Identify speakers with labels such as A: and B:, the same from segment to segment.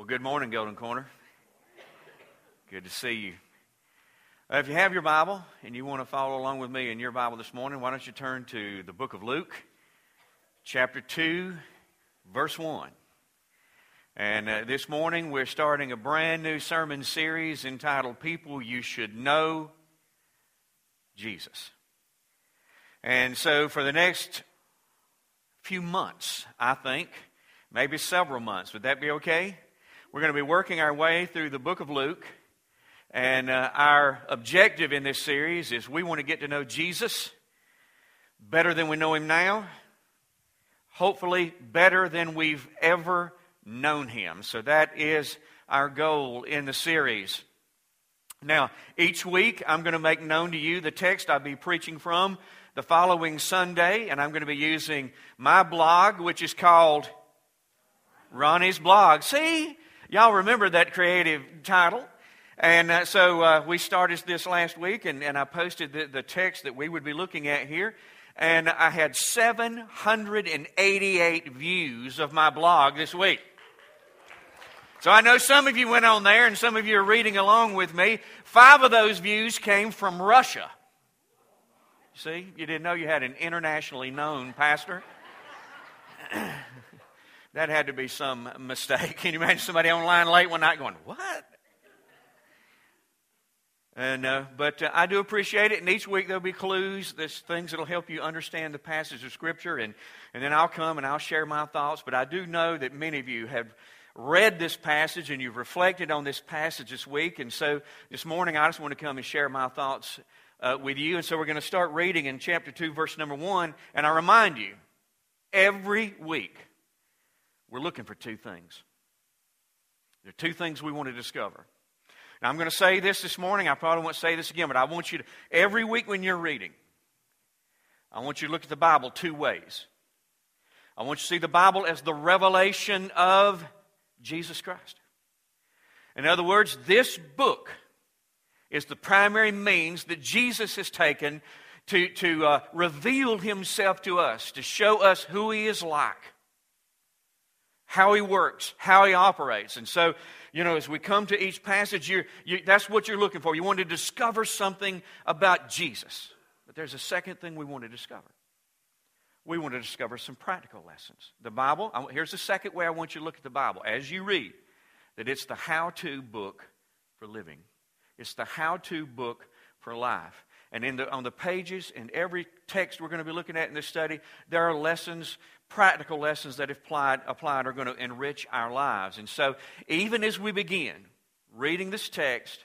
A: Well, good morning, Golden Corner. Good to see you. Uh, if you have your Bible and you want to follow along with me in your Bible this morning, why don't you turn to the book of Luke, chapter 2, verse 1. And uh, this morning we're starting a brand new sermon series entitled People You Should Know Jesus. And so for the next few months, I think, maybe several months, would that be okay? We're going to be working our way through the book of Luke. And uh, our objective in this series is we want to get to know Jesus better than we know him now, hopefully, better than we've ever known him. So that is our goal in the series. Now, each week I'm going to make known to you the text I'll be preaching from the following Sunday, and I'm going to be using my blog, which is called Ronnie's Blog. See, Y'all remember that creative title? And uh, so uh, we started this last week, and, and I posted the, the text that we would be looking at here. And I had 788 views of my blog this week. So I know some of you went on there, and some of you are reading along with me. Five of those views came from Russia. See, you didn't know you had an internationally known pastor. That had to be some mistake. Can you imagine somebody online late one night going, What? And, uh, but uh, I do appreciate it. And each week there'll be clues, there's things that'll help you understand the passage of Scripture. And, and then I'll come and I'll share my thoughts. But I do know that many of you have read this passage and you've reflected on this passage this week. And so this morning I just want to come and share my thoughts uh, with you. And so we're going to start reading in chapter 2, verse number 1. And I remind you, every week we're looking for two things. There are two things we want to discover. Now, I'm going to say this this morning. I probably won't say this again, but I want you to, every week when you're reading, I want you to look at the Bible two ways. I want you to see the Bible as the revelation of Jesus Christ. In other words, this book is the primary means that Jesus has taken to, to uh, reveal himself to us, to show us who he is like how he works, how he operates. And so, you know, as we come to each passage, you, that's what you're looking for. You want to discover something about Jesus. But there's a second thing we want to discover. We want to discover some practical lessons. The Bible, here's the second way I want you to look at the Bible as you read that it's the how to book for living, it's the how to book for life. And in the, on the pages, in every text we're going to be looking at in this study, there are lessons, practical lessons that, if applied, applied, are going to enrich our lives. And so, even as we begin reading this text,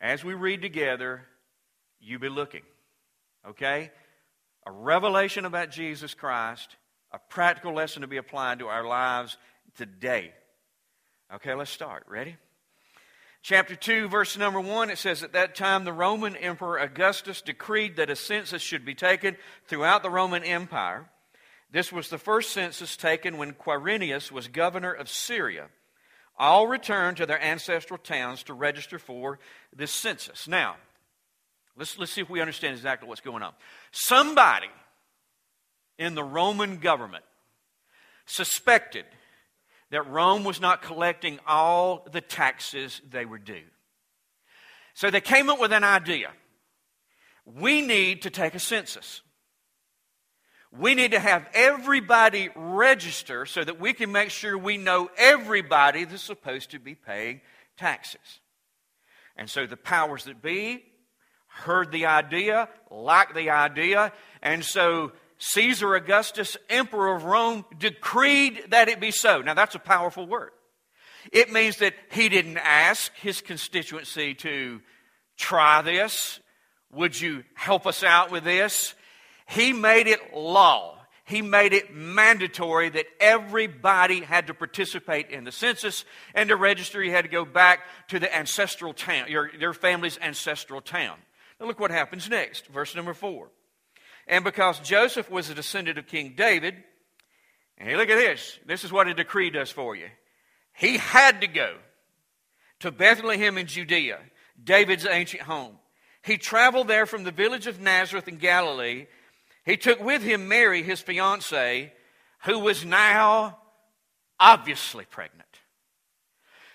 A: as we read together, you be looking. Okay? A revelation about Jesus Christ, a practical lesson to be applied to our lives today. Okay, let's start. Ready? Chapter 2, verse number 1, it says, At that time, the Roman Emperor Augustus decreed that a census should be taken throughout the Roman Empire. This was the first census taken when Quirinius was governor of Syria. All returned to their ancestral towns to register for this census. Now, let's, let's see if we understand exactly what's going on. Somebody in the Roman government suspected that Rome was not collecting all the taxes they were due. So they came up with an idea. We need to take a census. We need to have everybody register so that we can make sure we know everybody that's supposed to be paying taxes. And so the powers that be heard the idea, liked the idea, and so Caesar Augustus, emperor of Rome, decreed that it be so. Now, that's a powerful word. It means that he didn't ask his constituency to try this. Would you help us out with this? He made it law. He made it mandatory that everybody had to participate in the census, and to register, you had to go back to the ancestral town, your, your family's ancestral town. Now, look what happens next. Verse number four. And because Joseph was a descendant of King David, and hey, look at this. This is what a decree does for you. He had to go to Bethlehem in Judea, David's ancient home. He traveled there from the village of Nazareth in Galilee. He took with him Mary, his fiancee, who was now obviously pregnant.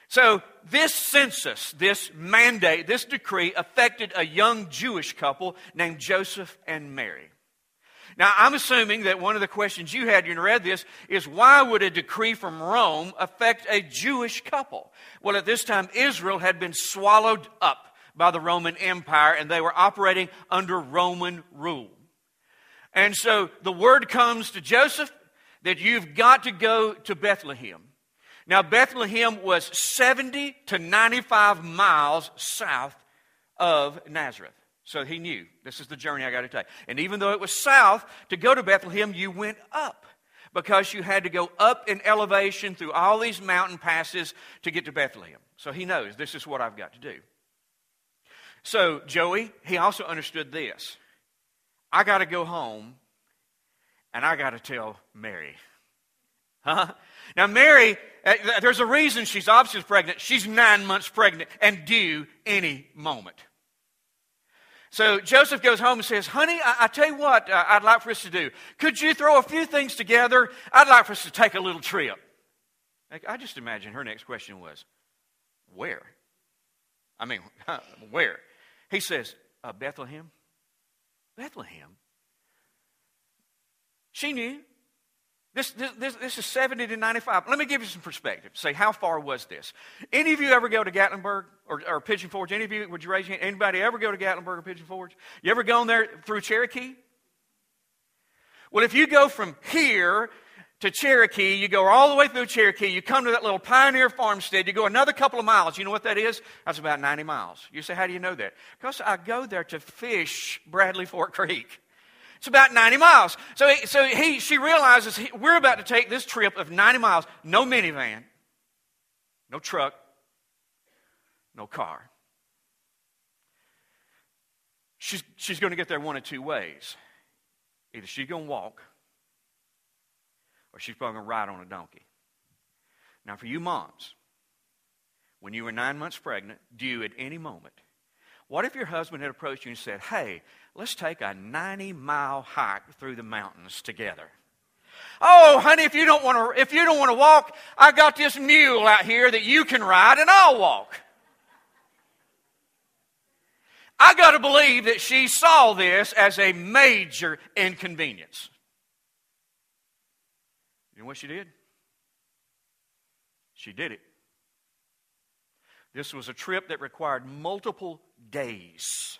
A: So, this census, this mandate, this decree affected a young Jewish couple named Joseph and Mary. Now, I'm assuming that one of the questions you had when you read this is why would a decree from Rome affect a Jewish couple? Well, at this time, Israel had been swallowed up by the Roman Empire and they were operating under Roman rule. And so the word comes to Joseph that you've got to go to Bethlehem. Now, Bethlehem was 70 to 95 miles south of Nazareth. So he knew this is the journey I got to take. And even though it was south, to go to Bethlehem, you went up because you had to go up in elevation through all these mountain passes to get to Bethlehem. So he knows this is what I've got to do. So, Joey, he also understood this I got to go home and I got to tell Mary. Huh? Now, Mary, uh, there's a reason she's obviously pregnant. She's nine months pregnant and due any moment. So Joseph goes home and says, Honey, I, I tell you what uh, I'd like for us to do. Could you throw a few things together? I'd like for us to take a little trip. I just imagine her next question was, Where? I mean, where? He says, uh, Bethlehem. Bethlehem. She knew. This, this, this, is 70 to 95. Let me give you some perspective. Say, how far was this? Any of you ever go to Gatlinburg or, or Pigeon Forge? Any of you, would you raise your hand? Anybody ever go to Gatlinburg or Pigeon Forge? You ever gone there through Cherokee? Well, if you go from here to Cherokee, you go all the way through Cherokee, you come to that little pioneer farmstead, you go another couple of miles. You know what that is? That's about 90 miles. You say, how do you know that? Because I go there to fish Bradley Fork Creek. It's about 90 miles. So, he, so he, she realizes he, we're about to take this trip of 90 miles. No minivan, no truck, no car. She's, she's going to get there one of two ways. Either she's going to walk, or she's probably going to ride on a donkey. Now, for you moms, when you were nine months pregnant, due at any moment, what if your husband had approached you and said, Hey, let's take a 90 mile hike through the mountains together? Oh, honey, if you don't want to, if you don't want to walk, I got this mule out here that you can ride and I'll walk. I got to believe that she saw this as a major inconvenience. You know what she did? She did it. This was a trip that required multiple days.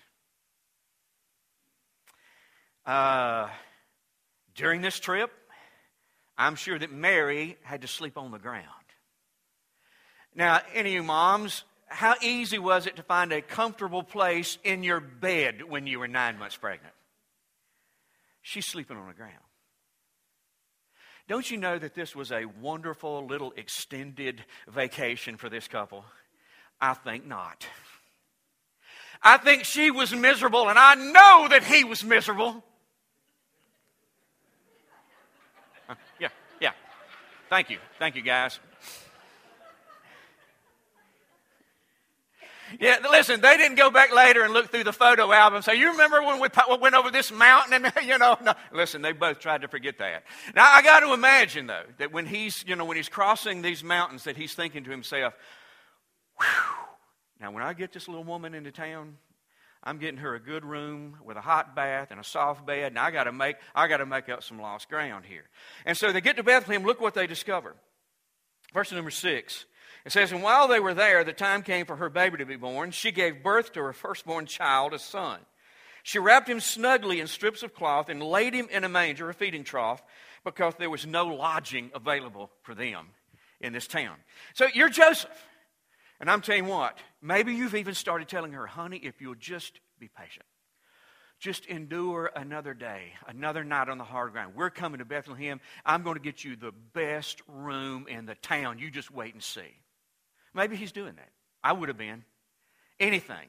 A: Uh, during this trip, I'm sure that Mary had to sleep on the ground. Now, any of you moms, how easy was it to find a comfortable place in your bed when you were nine months pregnant? She's sleeping on the ground. Don't you know that this was a wonderful little extended vacation for this couple? I think not. I think she was miserable, and I know that he was miserable. yeah, yeah. Thank you. Thank you, guys. Yeah, listen, they didn't go back later and look through the photo album say, You remember when we went over this mountain? And, you know, no. Listen, they both tried to forget that. Now, I got to imagine, though, that when he's, you know, when he's crossing these mountains, that he's thinking to himself. Now, when I get this little woman into town, I'm getting her a good room with a hot bath and a soft bed, and I got to make I got to make up some lost ground here. And so they get to Bethlehem. Look what they discover. Verse number six. It says, And while they were there, the time came for her baby to be born. She gave birth to her firstborn child, a son. She wrapped him snugly in strips of cloth and laid him in a manger, a feeding trough, because there was no lodging available for them in this town. So you're Joseph. And I'm telling you what, maybe you've even started telling her, honey, if you'll just be patient. Just endure another day, another night on the hard ground. We're coming to Bethlehem. I'm going to get you the best room in the town. You just wait and see. Maybe he's doing that. I would have been. Anything.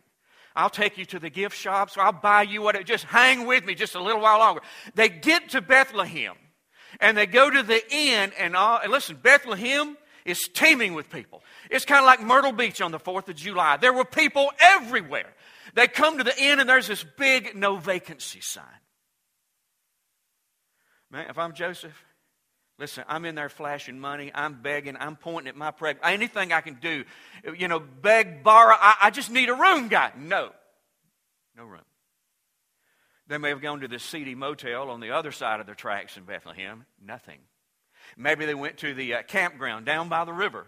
A: I'll take you to the gift shops. Or I'll buy you what. Just hang with me just a little while longer. They get to Bethlehem and they go to the inn and all. And listen, Bethlehem is teeming with people. It's kind of like Myrtle Beach on the 4th of July. There were people everywhere. They come to the inn and there's this big no vacancy sign. Man, if I'm Joseph, Listen, I'm in there flashing money. I'm begging. I'm pointing at my preg. Anything I can do. You know, beg, borrow. I, I just need a room, guy. No. No room. They may have gone to this seedy motel on the other side of the tracks in Bethlehem. Nothing. Maybe they went to the uh, campground down by the river.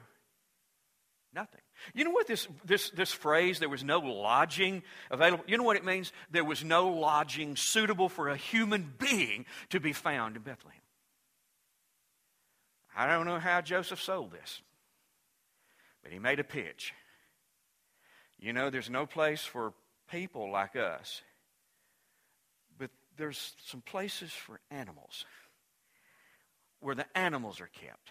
A: Nothing. You know what this, this, this phrase, there was no lodging available, you know what it means? There was no lodging suitable for a human being to be found in Bethlehem. I don't know how Joseph sold this, but he made a pitch. You know, there's no place for people like us, but there's some places for animals where the animals are kept.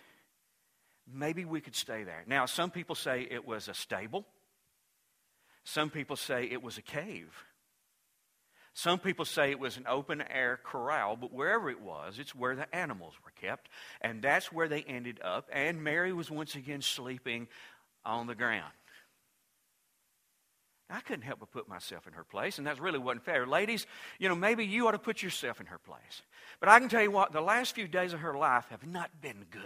A: Maybe we could stay there. Now, some people say it was a stable. Some people say it was a cave. Some people say it was an open air corral, but wherever it was, it's where the animals were kept. And that's where they ended up. And Mary was once again sleeping on the ground. I couldn't help but put myself in her place, and that really wasn't fair. Ladies, you know, maybe you ought to put yourself in her place. But I can tell you what, the last few days of her life have not been good.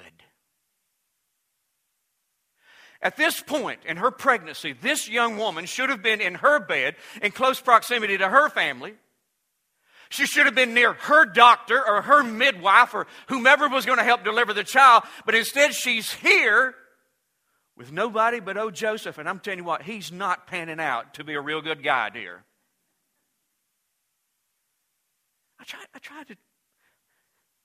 A: At this point in her pregnancy, this young woman should have been in her bed in close proximity to her family. She should have been near her doctor or her midwife or whomever was going to help deliver the child, but instead she's here with nobody but old Joseph. And I'm telling you what, he's not panning out to be a real good guy, dear. I tried, I tried to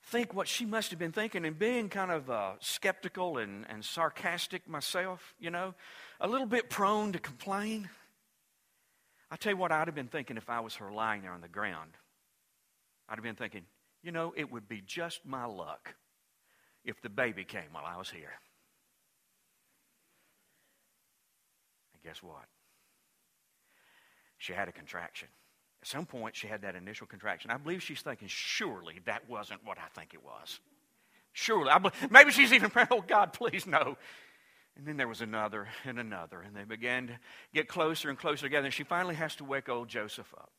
A: think what she must have been thinking and being kind of uh, skeptical and, and sarcastic myself, you know, a little bit prone to complain. I tell you what, I'd have been thinking if I was her lying there on the ground. I'd have been thinking, you know, it would be just my luck if the baby came while I was here. And guess what? She had a contraction. At some point, she had that initial contraction. I believe she's thinking, surely that wasn't what I think it was. Surely. I maybe she's even praying, oh, God, please, no. And then there was another and another, and they began to get closer and closer together. And she finally has to wake old Joseph up.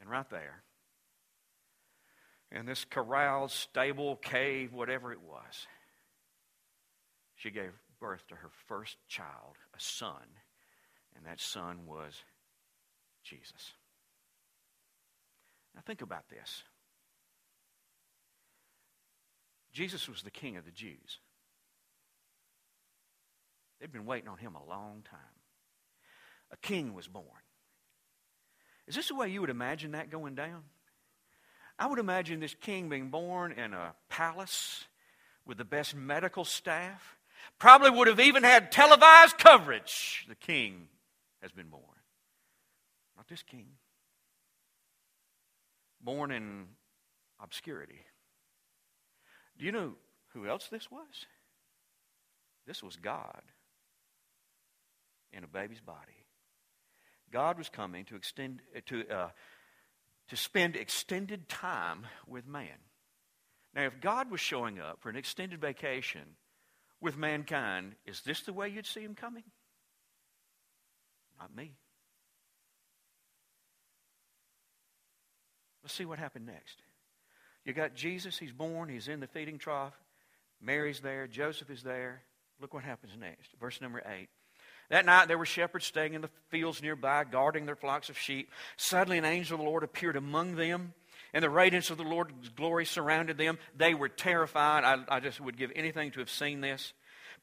A: And right there, in this corral, stable, cave, whatever it was, she gave birth to her first child, a son. And that son was Jesus. Now, think about this. Jesus was the king of the Jews. They'd been waiting on him a long time. A king was born. Is this the way you would imagine that going down? I would imagine this king being born in a palace with the best medical staff. Probably would have even had televised coverage. The king has been born. Not this king. Born in obscurity. Do you know who else this was? This was God in a baby's body. God was coming to extend to uh, to spend extended time with man. Now, if God was showing up for an extended vacation with mankind, is this the way you'd see him coming? Not me. Let's see what happened next. You got Jesus, he's born, he's in the feeding trough. Mary's there, Joseph is there. Look what happens next. Verse number 8. That night there were shepherds staying in the fields nearby, guarding their flocks of sheep. Suddenly an angel of the Lord appeared among them, and the radiance of the Lord's glory surrounded them. They were terrified. I, I just would give anything to have seen this.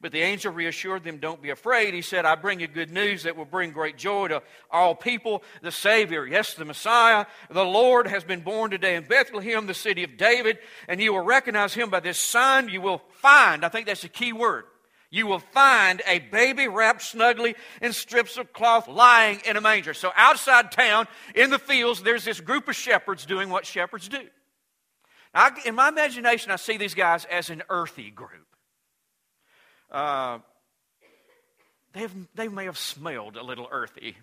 A: But the angel reassured them, Don't be afraid. He said, I bring you good news that will bring great joy to all people. The Savior, yes, the Messiah, the Lord has been born today in Bethlehem, the city of David, and you will recognize him by this sign. You will find, I think that's a key word, you will find a baby wrapped snugly in strips of cloth lying in a manger. So outside town, in the fields, there's this group of shepherds doing what shepherds do. Now, in my imagination, I see these guys as an earthy group. Uh, they may have smelled a little earthy.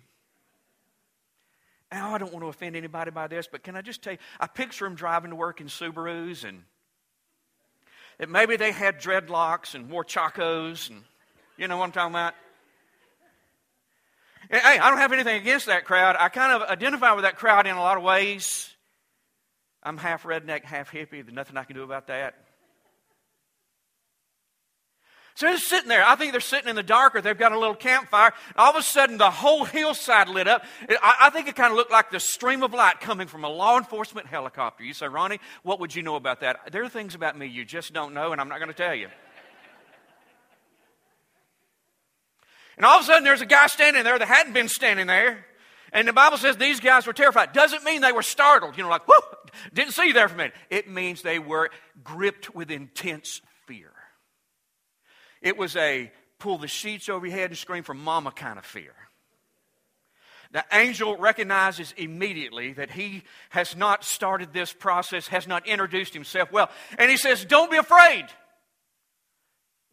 A: Now, I don't want to offend anybody by this, but can I just tell you, I picture them driving to work in Subarus and maybe they had dreadlocks and wore chacos and you know what I'm talking about? Hey, I don't have anything against that crowd. I kind of identify with that crowd in a lot of ways. I'm half redneck, half hippie. There's nothing I can do about that. So they're sitting there. I think they're sitting in the dark or they've got a little campfire. All of a sudden, the whole hillside lit up. I, I think it kind of looked like the stream of light coming from a law enforcement helicopter. You say, Ronnie, what would you know about that? There are things about me you just don't know, and I'm not going to tell you. And all of a sudden, there's a guy standing there that hadn't been standing there. And the Bible says these guys were terrified. Doesn't mean they were startled, you know, like, whoo, didn't see you there for a minute. It means they were gripped with intense. It was a pull the sheets over your head and scream for mama kind of fear. The angel recognizes immediately that he has not started this process, has not introduced himself well. And he says, Don't be afraid.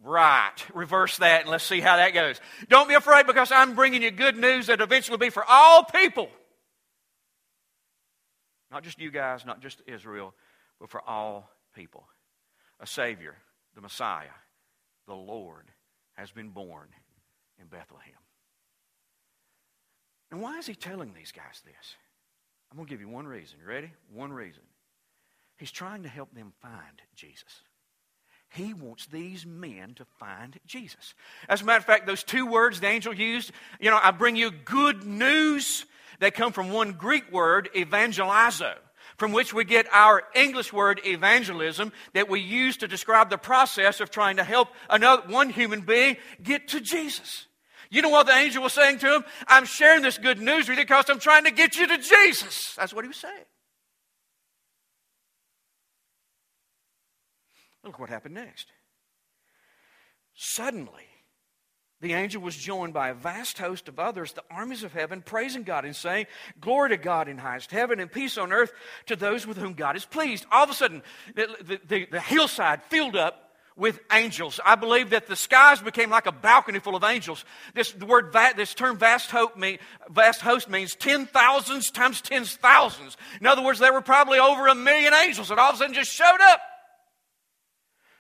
A: Right. Reverse that and let's see how that goes. Don't be afraid because I'm bringing you good news that eventually will be for all people. Not just you guys, not just Israel, but for all people. A Savior, the Messiah, the Lord, has been born in Bethlehem. And why is he telling these guys this? I'm going to give you one reason. You ready? One reason. He's trying to help them find Jesus. He wants these men to find Jesus. As a matter of fact, those two words the angel used, you know, I bring you good news. They come from one Greek word, evangelizo, from which we get our English word evangelism that we use to describe the process of trying to help another, one human being get to Jesus. You know what the angel was saying to him? I'm sharing this good news with you because I'm trying to get you to Jesus. That's what he was saying. Look what happened next. Suddenly, the angel was joined by a vast host of others, the armies of heaven, praising God and saying, Glory to God in highest heaven and peace on earth to those with whom God is pleased. All of a sudden, the, the, the hillside filled up with angels. I believe that the skies became like a balcony full of angels. This word, this term vast, hope mean, vast host means ten thousands times tens thousands. In other words, there were probably over a million angels that all of a sudden just showed up.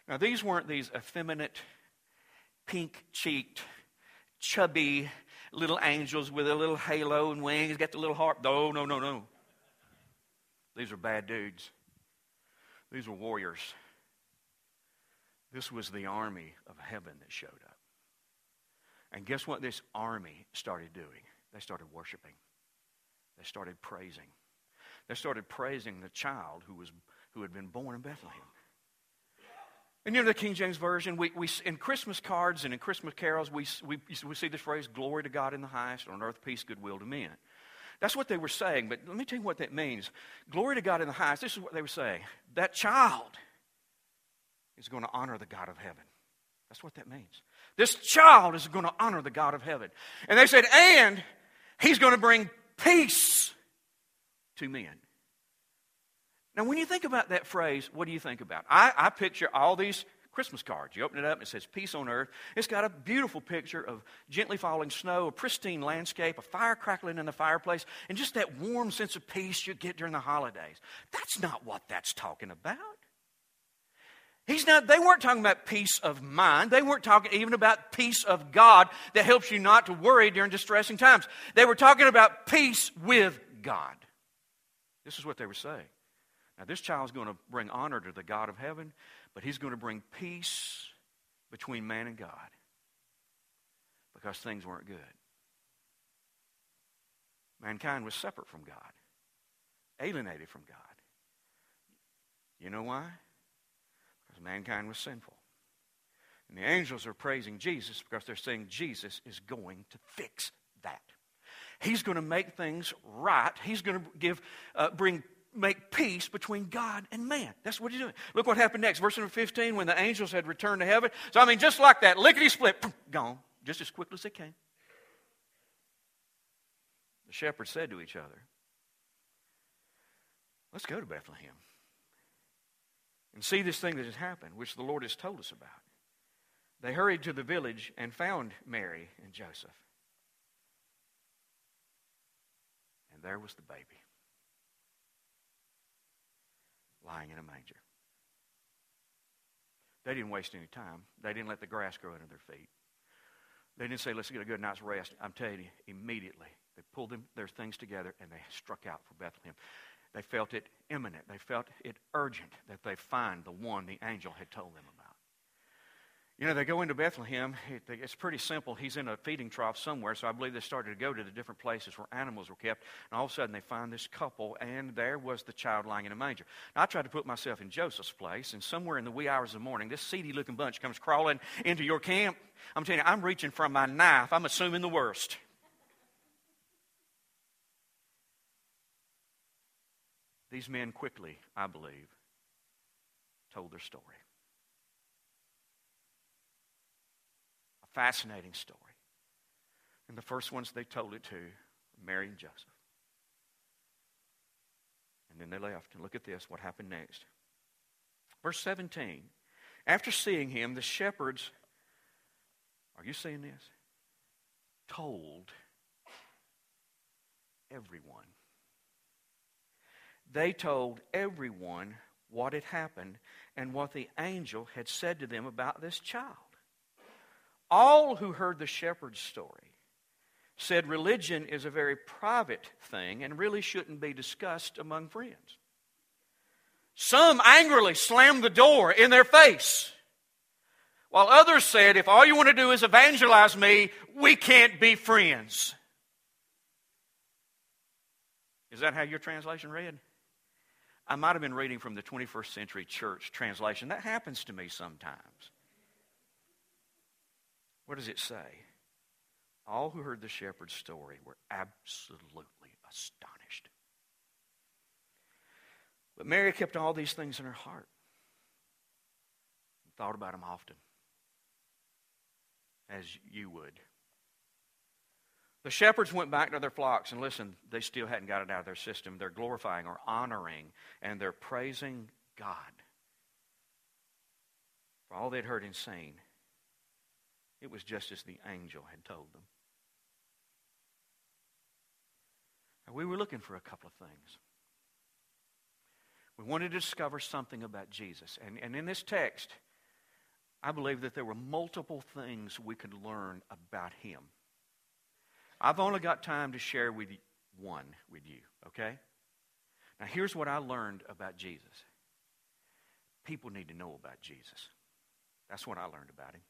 A: Now, these weren't these effeminate, pink cheeked, chubby little angels with a little halo and wings, got the little harp. No, no, no, no. These are bad dudes. These were warriors. This was the army of heaven that showed up. And guess what this army started doing? They started worshiping. They started praising. They started praising the child who, was, who had been born in Bethlehem. And you know the King James Version, we, we, in Christmas cards and in Christmas carols, we, we, we see this phrase, glory to God in the highest, on earth peace, goodwill to men. That's what they were saying, but let me tell you what that means. Glory to God in the highest, this is what they were saying. That child is going to honor the God of heaven. That's what that means. This child is going to honor the God of heaven. And they said, and he's going to bring peace to men. Now, when you think about that phrase, what do you think about? I, I picture all these Christmas cards. You open it up, and it says Peace on Earth. It's got a beautiful picture of gently falling snow, a pristine landscape, a fire crackling in the fireplace, and just that warm sense of peace you get during the holidays. That's not what that's talking about. He's not, they weren't talking about peace of mind. They weren't talking even about peace of God that helps you not to worry during distressing times. They were talking about peace with God. This is what they were saying. Now, this child is going to bring honor to the God of heaven, but he's going to bring peace between man and God because things weren't good. Mankind was separate from God, alienated from God. You know why? Because mankind was sinful. And the angels are praising Jesus because they're saying Jesus is going to fix that. He's going to make things right. He's going to give, uh, bring make peace between God and man. That's what he's doing. Look what happened next. Verse number 15, when the angels had returned to heaven. So, I mean, just like that, lickety split, gone, just as quickly as they came. The shepherds said to each other, Let's go to Bethlehem and see this thing that has happened, which the Lord has told us about. They hurried to the village and found Mary and Joseph. And there was the baby lying in a manger. They didn't waste any time. They didn't let the grass grow under their feet. They didn't say, let's get a good night's rest. I'm telling you, immediately they pulled them, their things together and they struck out for Bethlehem. They felt it imminent. They felt it urgent that they find the one the angel had told them about. You know, they go into Bethlehem. It's pretty simple. He's in a feeding trough somewhere, so I believe they started to go to the different places where animals were kept. And all of a sudden, they find this couple, and there was the child lying in a manger. Now, I tried to put myself in Joseph's place, and somewhere in the wee hours of the morning, this seedy looking bunch comes crawling into your camp. I'm telling you, I'm reaching for my knife. I'm assuming the worst. These men quickly, I believe, told their story. Fascinating story. And the first ones they told it to Mary and Joseph. And then they left. And look at this what happened next. Verse 17. After seeing him, the shepherds, are you seeing this? Told everyone. They told everyone what had happened and what the angel had said to them about this child. All who heard the shepherd's story said religion is a very private thing and really shouldn't be discussed among friends. Some angrily slammed the door in their face, while others said, if all you want to do is evangelize me, we can't be friends. Is that how your translation read? I might have been reading from the 21st century church translation. That happens to me sometimes. What does it say? All who heard the shepherd's story were absolutely astonished. But Mary kept all these things in her heart and thought about them often, as you would. The shepherds went back to their flocks, and listen, they still hadn't got it out of their system. They're glorifying or honoring, and they're praising God for all they'd heard and seen. It was just as the angel had told them. We were looking for a couple of things. We wanted to discover something about Jesus. And, and in this text, I believe that there were multiple things we could learn about him. I've only got time to share with you, one with you, okay? Now, here's what I learned about Jesus people need to know about Jesus. That's what I learned about him.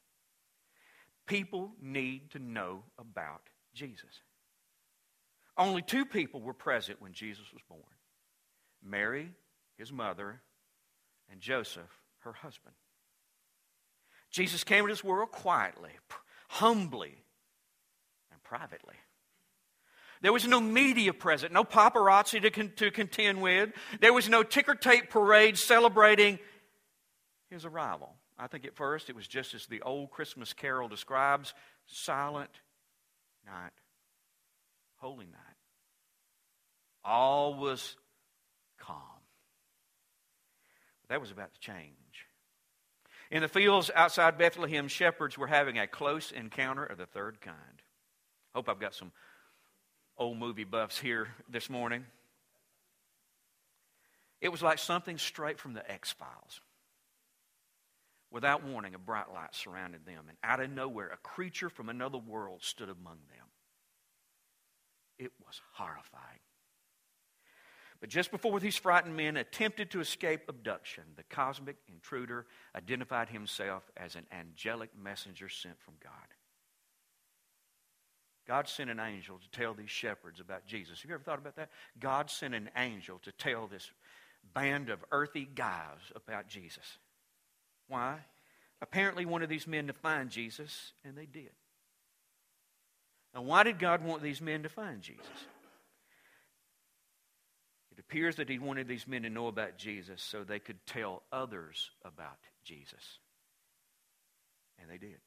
A: People need to know about Jesus. Only two people were present when Jesus was born Mary, his mother, and Joseph, her husband. Jesus came into this world quietly, humbly, and privately. There was no media present, no paparazzi to, con- to contend with. There was no ticker tape parade celebrating his arrival. I think at first it was just as the old Christmas carol describes silent night, holy night. All was calm. But that was about to change. In the fields outside Bethlehem, shepherds were having a close encounter of the third kind. Hope I've got some old movie buffs here this morning. It was like something straight from the X Files. Without warning, a bright light surrounded them, and out of nowhere, a creature from another world stood among them. It was horrifying. But just before these frightened men attempted to escape abduction, the cosmic intruder identified himself as an angelic messenger sent from God. God sent an angel to tell these shepherds about Jesus. Have you ever thought about that? God sent an angel to tell this band of earthy guys about Jesus. Why? Apparently, wanted these men to find Jesus, and they did. Now, why did God want these men to find Jesus? It appears that He wanted these men to know about Jesus so they could tell others about Jesus. And they did.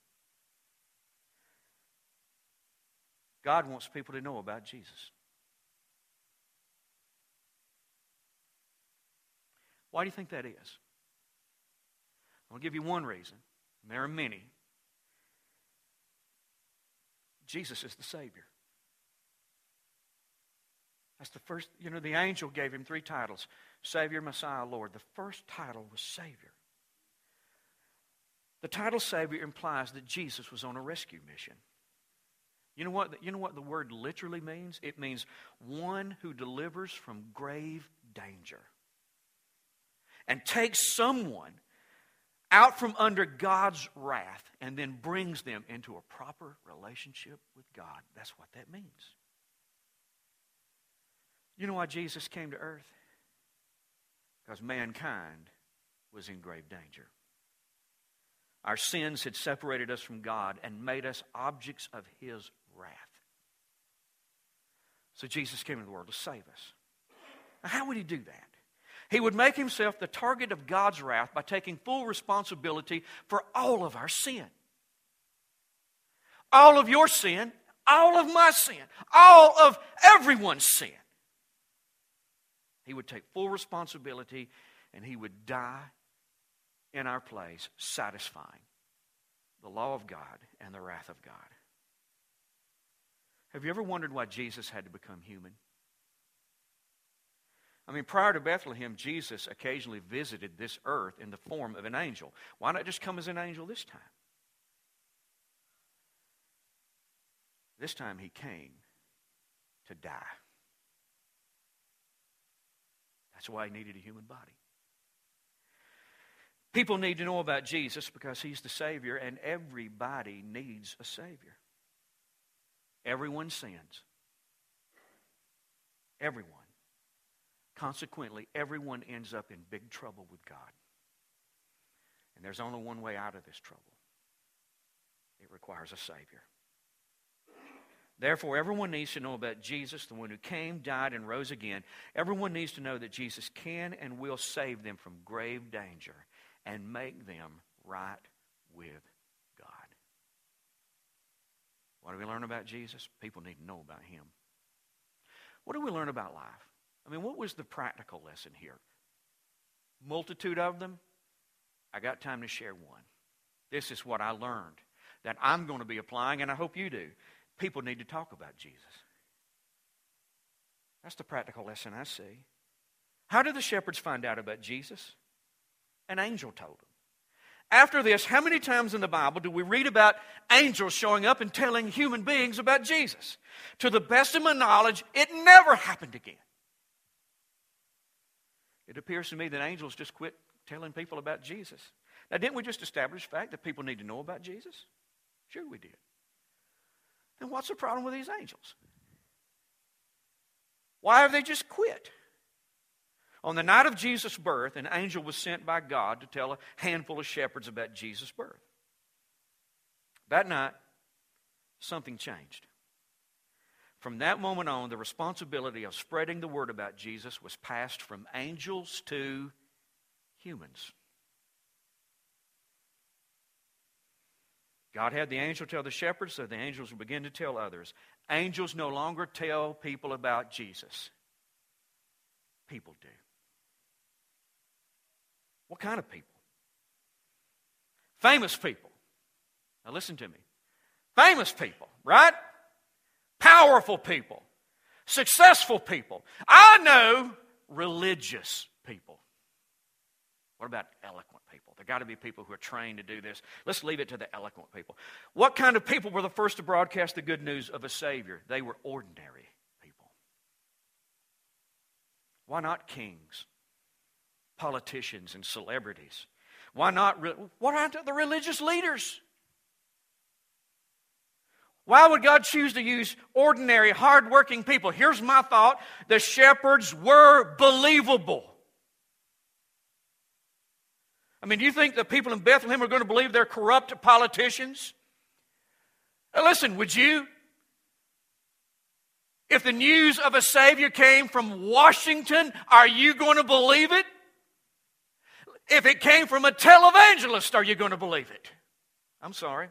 A: God wants people to know about Jesus. Why do you think that is? I'll give you one reason, and there are many. Jesus is the Savior. That's the first, you know, the angel gave him three titles Savior, Messiah, Lord. The first title was Savior. The title Savior implies that Jesus was on a rescue mission. You know what, you know what the word literally means? It means one who delivers from grave danger and takes someone out from under God's wrath and then brings them into a proper relationship with God. That's what that means. You know why Jesus came to earth? Because mankind was in grave danger. Our sins had separated us from God and made us objects of His wrath. So Jesus came into the world to save us. Now, how would He do that? He would make Himself the target of God's wrath by taking full responsibility for all of our sin. All of your sin, all of my sin, all of everyone's sin. He would take full responsibility and he would die in our place, satisfying the law of God and the wrath of God. Have you ever wondered why Jesus had to become human? I mean, prior to Bethlehem, Jesus occasionally visited this earth in the form of an angel. Why not just come as an angel this time? This time he came to die. That's why he needed a human body. People need to know about Jesus because he's the Savior, and everybody needs a Savior. Everyone sins. Everyone. Consequently, everyone ends up in big trouble with God. And there's only one way out of this trouble it requires a Savior. Therefore, everyone needs to know about Jesus, the one who came, died, and rose again. Everyone needs to know that Jesus can and will save them from grave danger and make them right with God. What do we learn about Jesus? People need to know about him. What do we learn about life? I mean, what was the practical lesson here? Multitude of them. I got time to share one. This is what I learned that I'm going to be applying, and I hope you do people need to talk about Jesus. That's the practical lesson I see. How did the shepherds find out about Jesus? An angel told them. After this, how many times in the Bible do we read about angels showing up and telling human beings about Jesus? To the best of my knowledge, it never happened again. It appears to me that angels just quit telling people about Jesus. Now, didn't we just establish the fact that people need to know about Jesus? Sure, we did. Then what's the problem with these angels? Why have they just quit? On the night of Jesus' birth, an angel was sent by God to tell a handful of shepherds about Jesus' birth. That night, something changed. From that moment on, the responsibility of spreading the word about Jesus was passed from angels to humans. God had the angel tell the shepherds, so the angels would begin to tell others. Angels no longer tell people about Jesus, people do. What kind of people? Famous people. Now listen to me. Famous people, right? Powerful people. Successful people. I know religious people. What about eloquent people? There got to be people who are trained to do this. Let's leave it to the eloquent people. What kind of people were the first to broadcast the good news of a Savior? They were ordinary people. Why not kings, politicians, and celebrities? Why not? What aren't the religious leaders? Why would God choose to use ordinary, hardworking people? Here's my thought the shepherds were believable. I mean, do you think the people in Bethlehem are going to believe they're corrupt politicians? Now listen, would you? If the news of a Savior came from Washington, are you going to believe it? If it came from a televangelist, are you going to believe it? I'm sorry.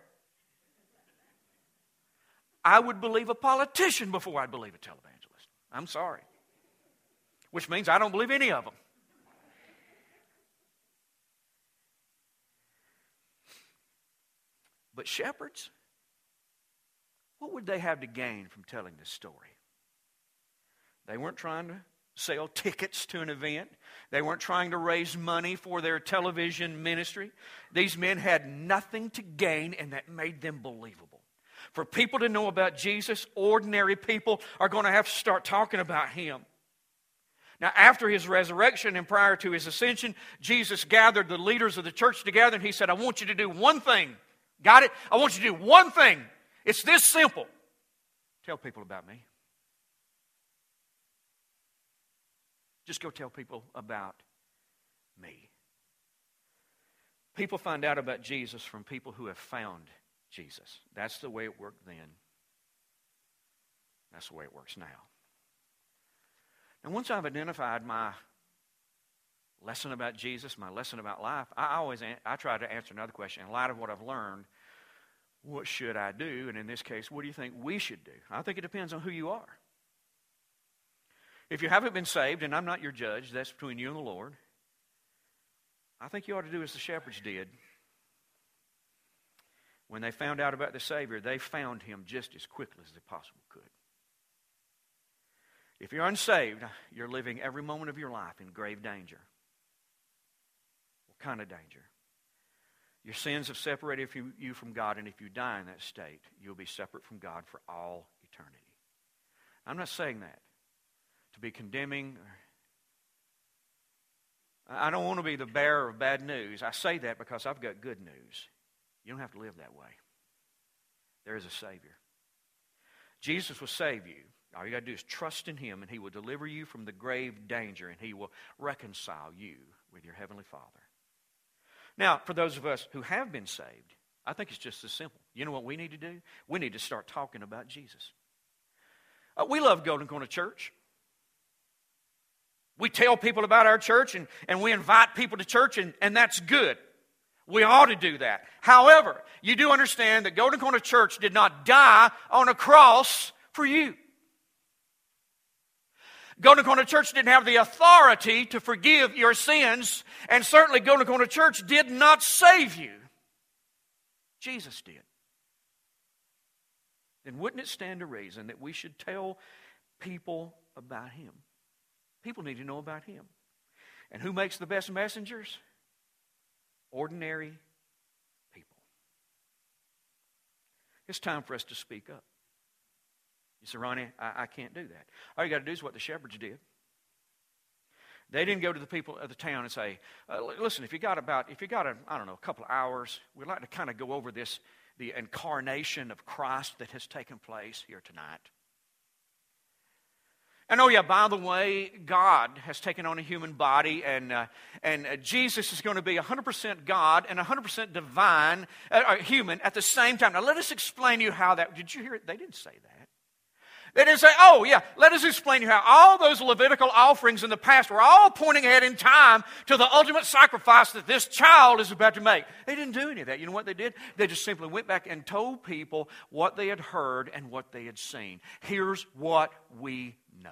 A: I would believe a politician before I'd believe a televangelist. I'm sorry. Which means I don't believe any of them. But shepherds, what would they have to gain from telling this story? They weren't trying to sell tickets to an event. They weren't trying to raise money for their television ministry. These men had nothing to gain, and that made them believable. For people to know about Jesus, ordinary people are going to have to start talking about him. Now, after his resurrection and prior to his ascension, Jesus gathered the leaders of the church together and he said, I want you to do one thing. Got it? I want you to do one thing. It's this simple tell people about me. Just go tell people about me. People find out about Jesus from people who have found Jesus. That's the way it worked then. That's the way it works now. And once I've identified my lesson about Jesus, my lesson about life, I always I try to answer another question. In light of what I've learned, what should I do? And in this case, what do you think we should do? I think it depends on who you are. If you haven't been saved, and I'm not your judge, that's between you and the Lord, I think you ought to do as the shepherds did. When they found out about the Savior, they found him just as quickly as they possibly could. If you're unsaved, you're living every moment of your life in grave danger. What kind of danger? Your sins have separated you from God, and if you die in that state, you'll be separate from God for all eternity. I'm not saying that to be condemning. I don't want to be the bearer of bad news. I say that because I've got good news. You don't have to live that way. There is a Savior. Jesus will save you. All you got to do is trust in Him, and He will deliver you from the grave danger, and He will reconcile you with your Heavenly Father. Now, for those of us who have been saved, I think it's just as simple. You know what we need to do? We need to start talking about Jesus. Uh, we love Golden Corner Church. We tell people about our church and, and we invite people to church, and, and that's good. We ought to do that. However, you do understand that Golden Corner Church did not die on a cross for you. Golden Corner Church didn't have the authority to forgive your sins, and certainly Golden Corner Church did not save you. Jesus did. Then wouldn't it stand to reason that we should tell people about Him? People need to know about Him. And who makes the best messengers? Ordinary people. It's time for us to speak up. You say, Ronnie, I, I can't do that. All you got to do is what the shepherds did. They didn't go to the people of the town and say, uh, listen, if you got about, if you got, a, I don't know, a couple of hours, we'd like to kind of go over this, the incarnation of Christ that has taken place here tonight. And oh, yeah, by the way, God has taken on a human body, and, uh, and uh, Jesus is going to be 100% God and 100% divine, uh, uh, human at the same time. Now, let us explain to you how that. Did you hear it? They didn't say that. They didn't say, oh, yeah, let us explain to you how all those Levitical offerings in the past were all pointing ahead in time to the ultimate sacrifice that this child is about to make. They didn't do any of that. You know what they did? They just simply went back and told people what they had heard and what they had seen. Here's what we know.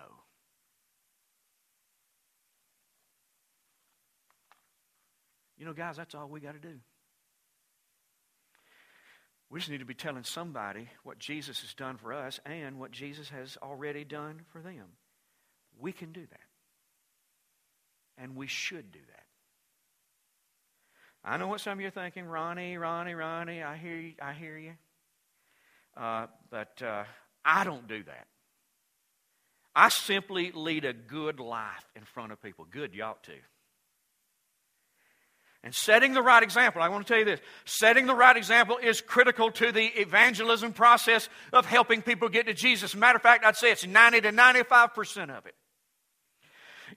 A: You know, guys, that's all we got to do. We just need to be telling somebody what Jesus has done for us and what Jesus has already done for them. We can do that. And we should do that. I know what some of you are thinking, Ronnie, Ronnie, Ronnie. I hear you. I hear you. Uh, but uh, I don't do that. I simply lead a good life in front of people. Good, you ought to. And setting the right example, I want to tell you this setting the right example is critical to the evangelism process of helping people get to Jesus. Matter of fact, I'd say it's 90 to 95% of it.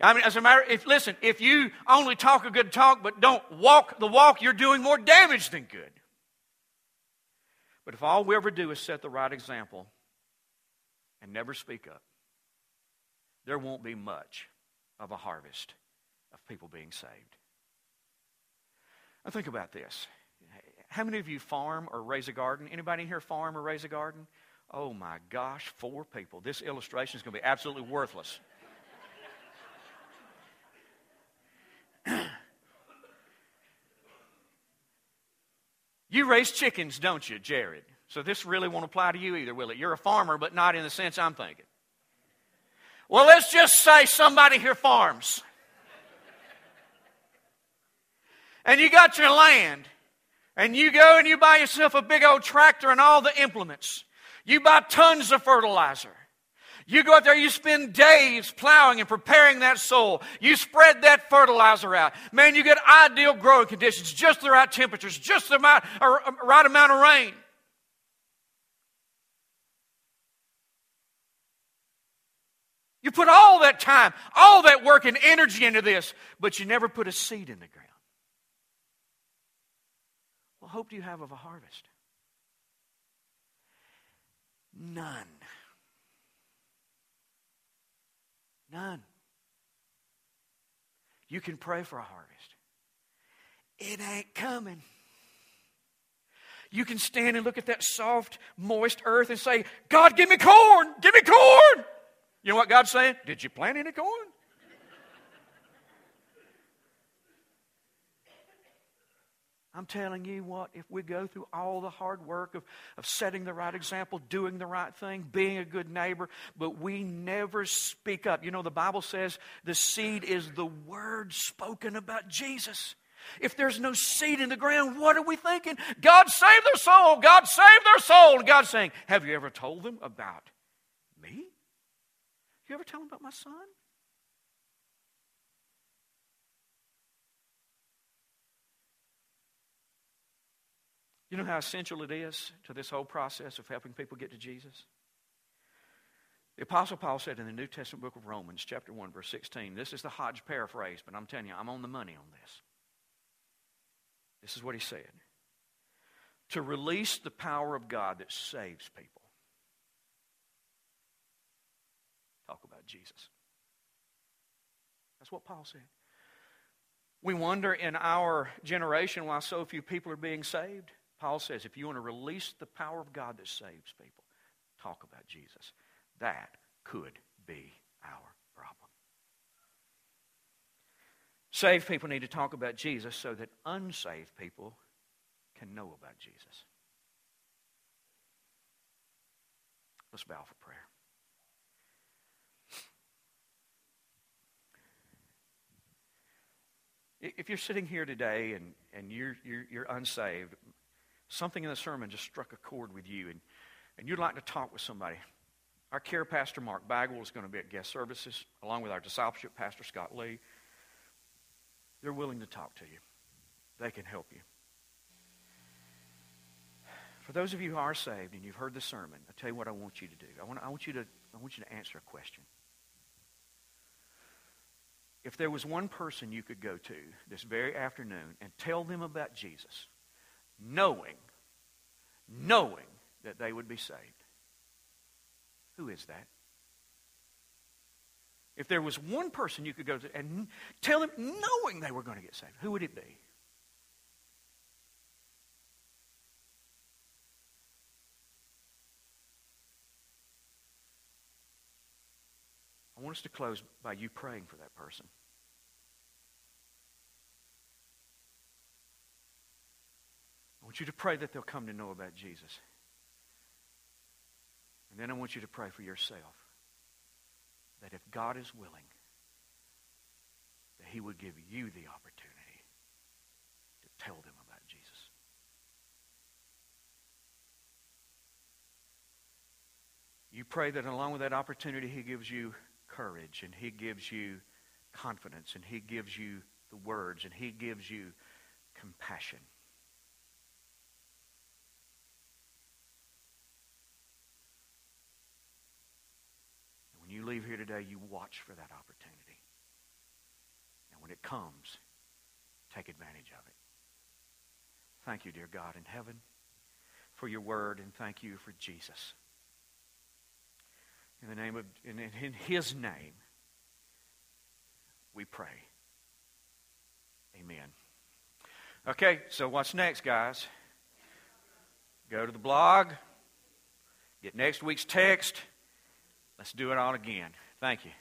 A: I mean, as a matter, if listen, if you only talk a good talk but don't walk the walk, you're doing more damage than good. But if all we ever do is set the right example and never speak up, there won't be much of a harvest of people being saved. Now think about this. How many of you farm or raise a garden? Anybody here farm or raise a garden? Oh my gosh, four people. This illustration is going to be absolutely worthless. you raise chickens, don't you, Jared? So this really won't apply to you either, will it? You're a farmer, but not in the sense I'm thinking. Well, let's just say somebody here farms. And you got your land, and you go and you buy yourself a big old tractor and all the implements. You buy tons of fertilizer. You go out there, you spend days plowing and preparing that soil. You spread that fertilizer out. Man, you get ideal growing conditions, just the right temperatures, just the right amount of rain. You put all that time, all that work and energy into this, but you never put a seed in the ground. What hope do you have of a harvest? None. None. You can pray for a harvest. It ain't coming. You can stand and look at that soft, moist earth and say, God, give me corn! Give me corn! You know what God's saying? Did you plant any corn? I'm telling you what, if we go through all the hard work of, of setting the right example, doing the right thing, being a good neighbor, but we never speak up. You know, the Bible says the seed is the word spoken about Jesus. If there's no seed in the ground, what are we thinking? God save their soul. God save their soul. And God's saying, Have you ever told them about me? You ever tell them about my son? You know how essential it is to this whole process of helping people get to Jesus? The Apostle Paul said in the New Testament book of Romans, chapter 1, verse 16, this is the Hodge paraphrase, but I'm telling you, I'm on the money on this. This is what he said to release the power of God that saves people. Talk about Jesus. That's what Paul said. We wonder in our generation why so few people are being saved. Paul says if you want to release the power of God that saves people, talk about Jesus. That could be our problem. Saved people need to talk about Jesus so that unsaved people can know about Jesus. Let's bow for prayer. If you're sitting here today and, and you're, you're, you're unsaved, something in the sermon just struck a chord with you and, and you'd like to talk with somebody, our care pastor, Mark Bagwell, is going to be at guest services, along with our discipleship pastor, Scott Lee. They're willing to talk to you. They can help you. For those of you who are saved and you've heard the sermon, I tell you what I want you to do. I want, I want, you, to, I want you to answer a question. If there was one person you could go to this very afternoon and tell them about Jesus, knowing, knowing that they would be saved. Who is that? If there was one person you could go to and tell them, knowing they were going to get saved, who would it be? I want us to close by you praying for that person. Want you to pray that they'll come to know about Jesus. And then I want you to pray for yourself that if God is willing, that he would give you the opportunity to tell them about Jesus. You pray that along with that opportunity, he gives you courage and he gives you confidence and he gives you the words and he gives you compassion. You leave here today, you watch for that opportunity. And when it comes, take advantage of it. Thank you, dear God in heaven, for your word, and thank you for Jesus. In the name of, in, in his name, we pray. Amen. Okay, so what's next, guys? Go to the blog, get next week's text. Let's do it all again. Thank you.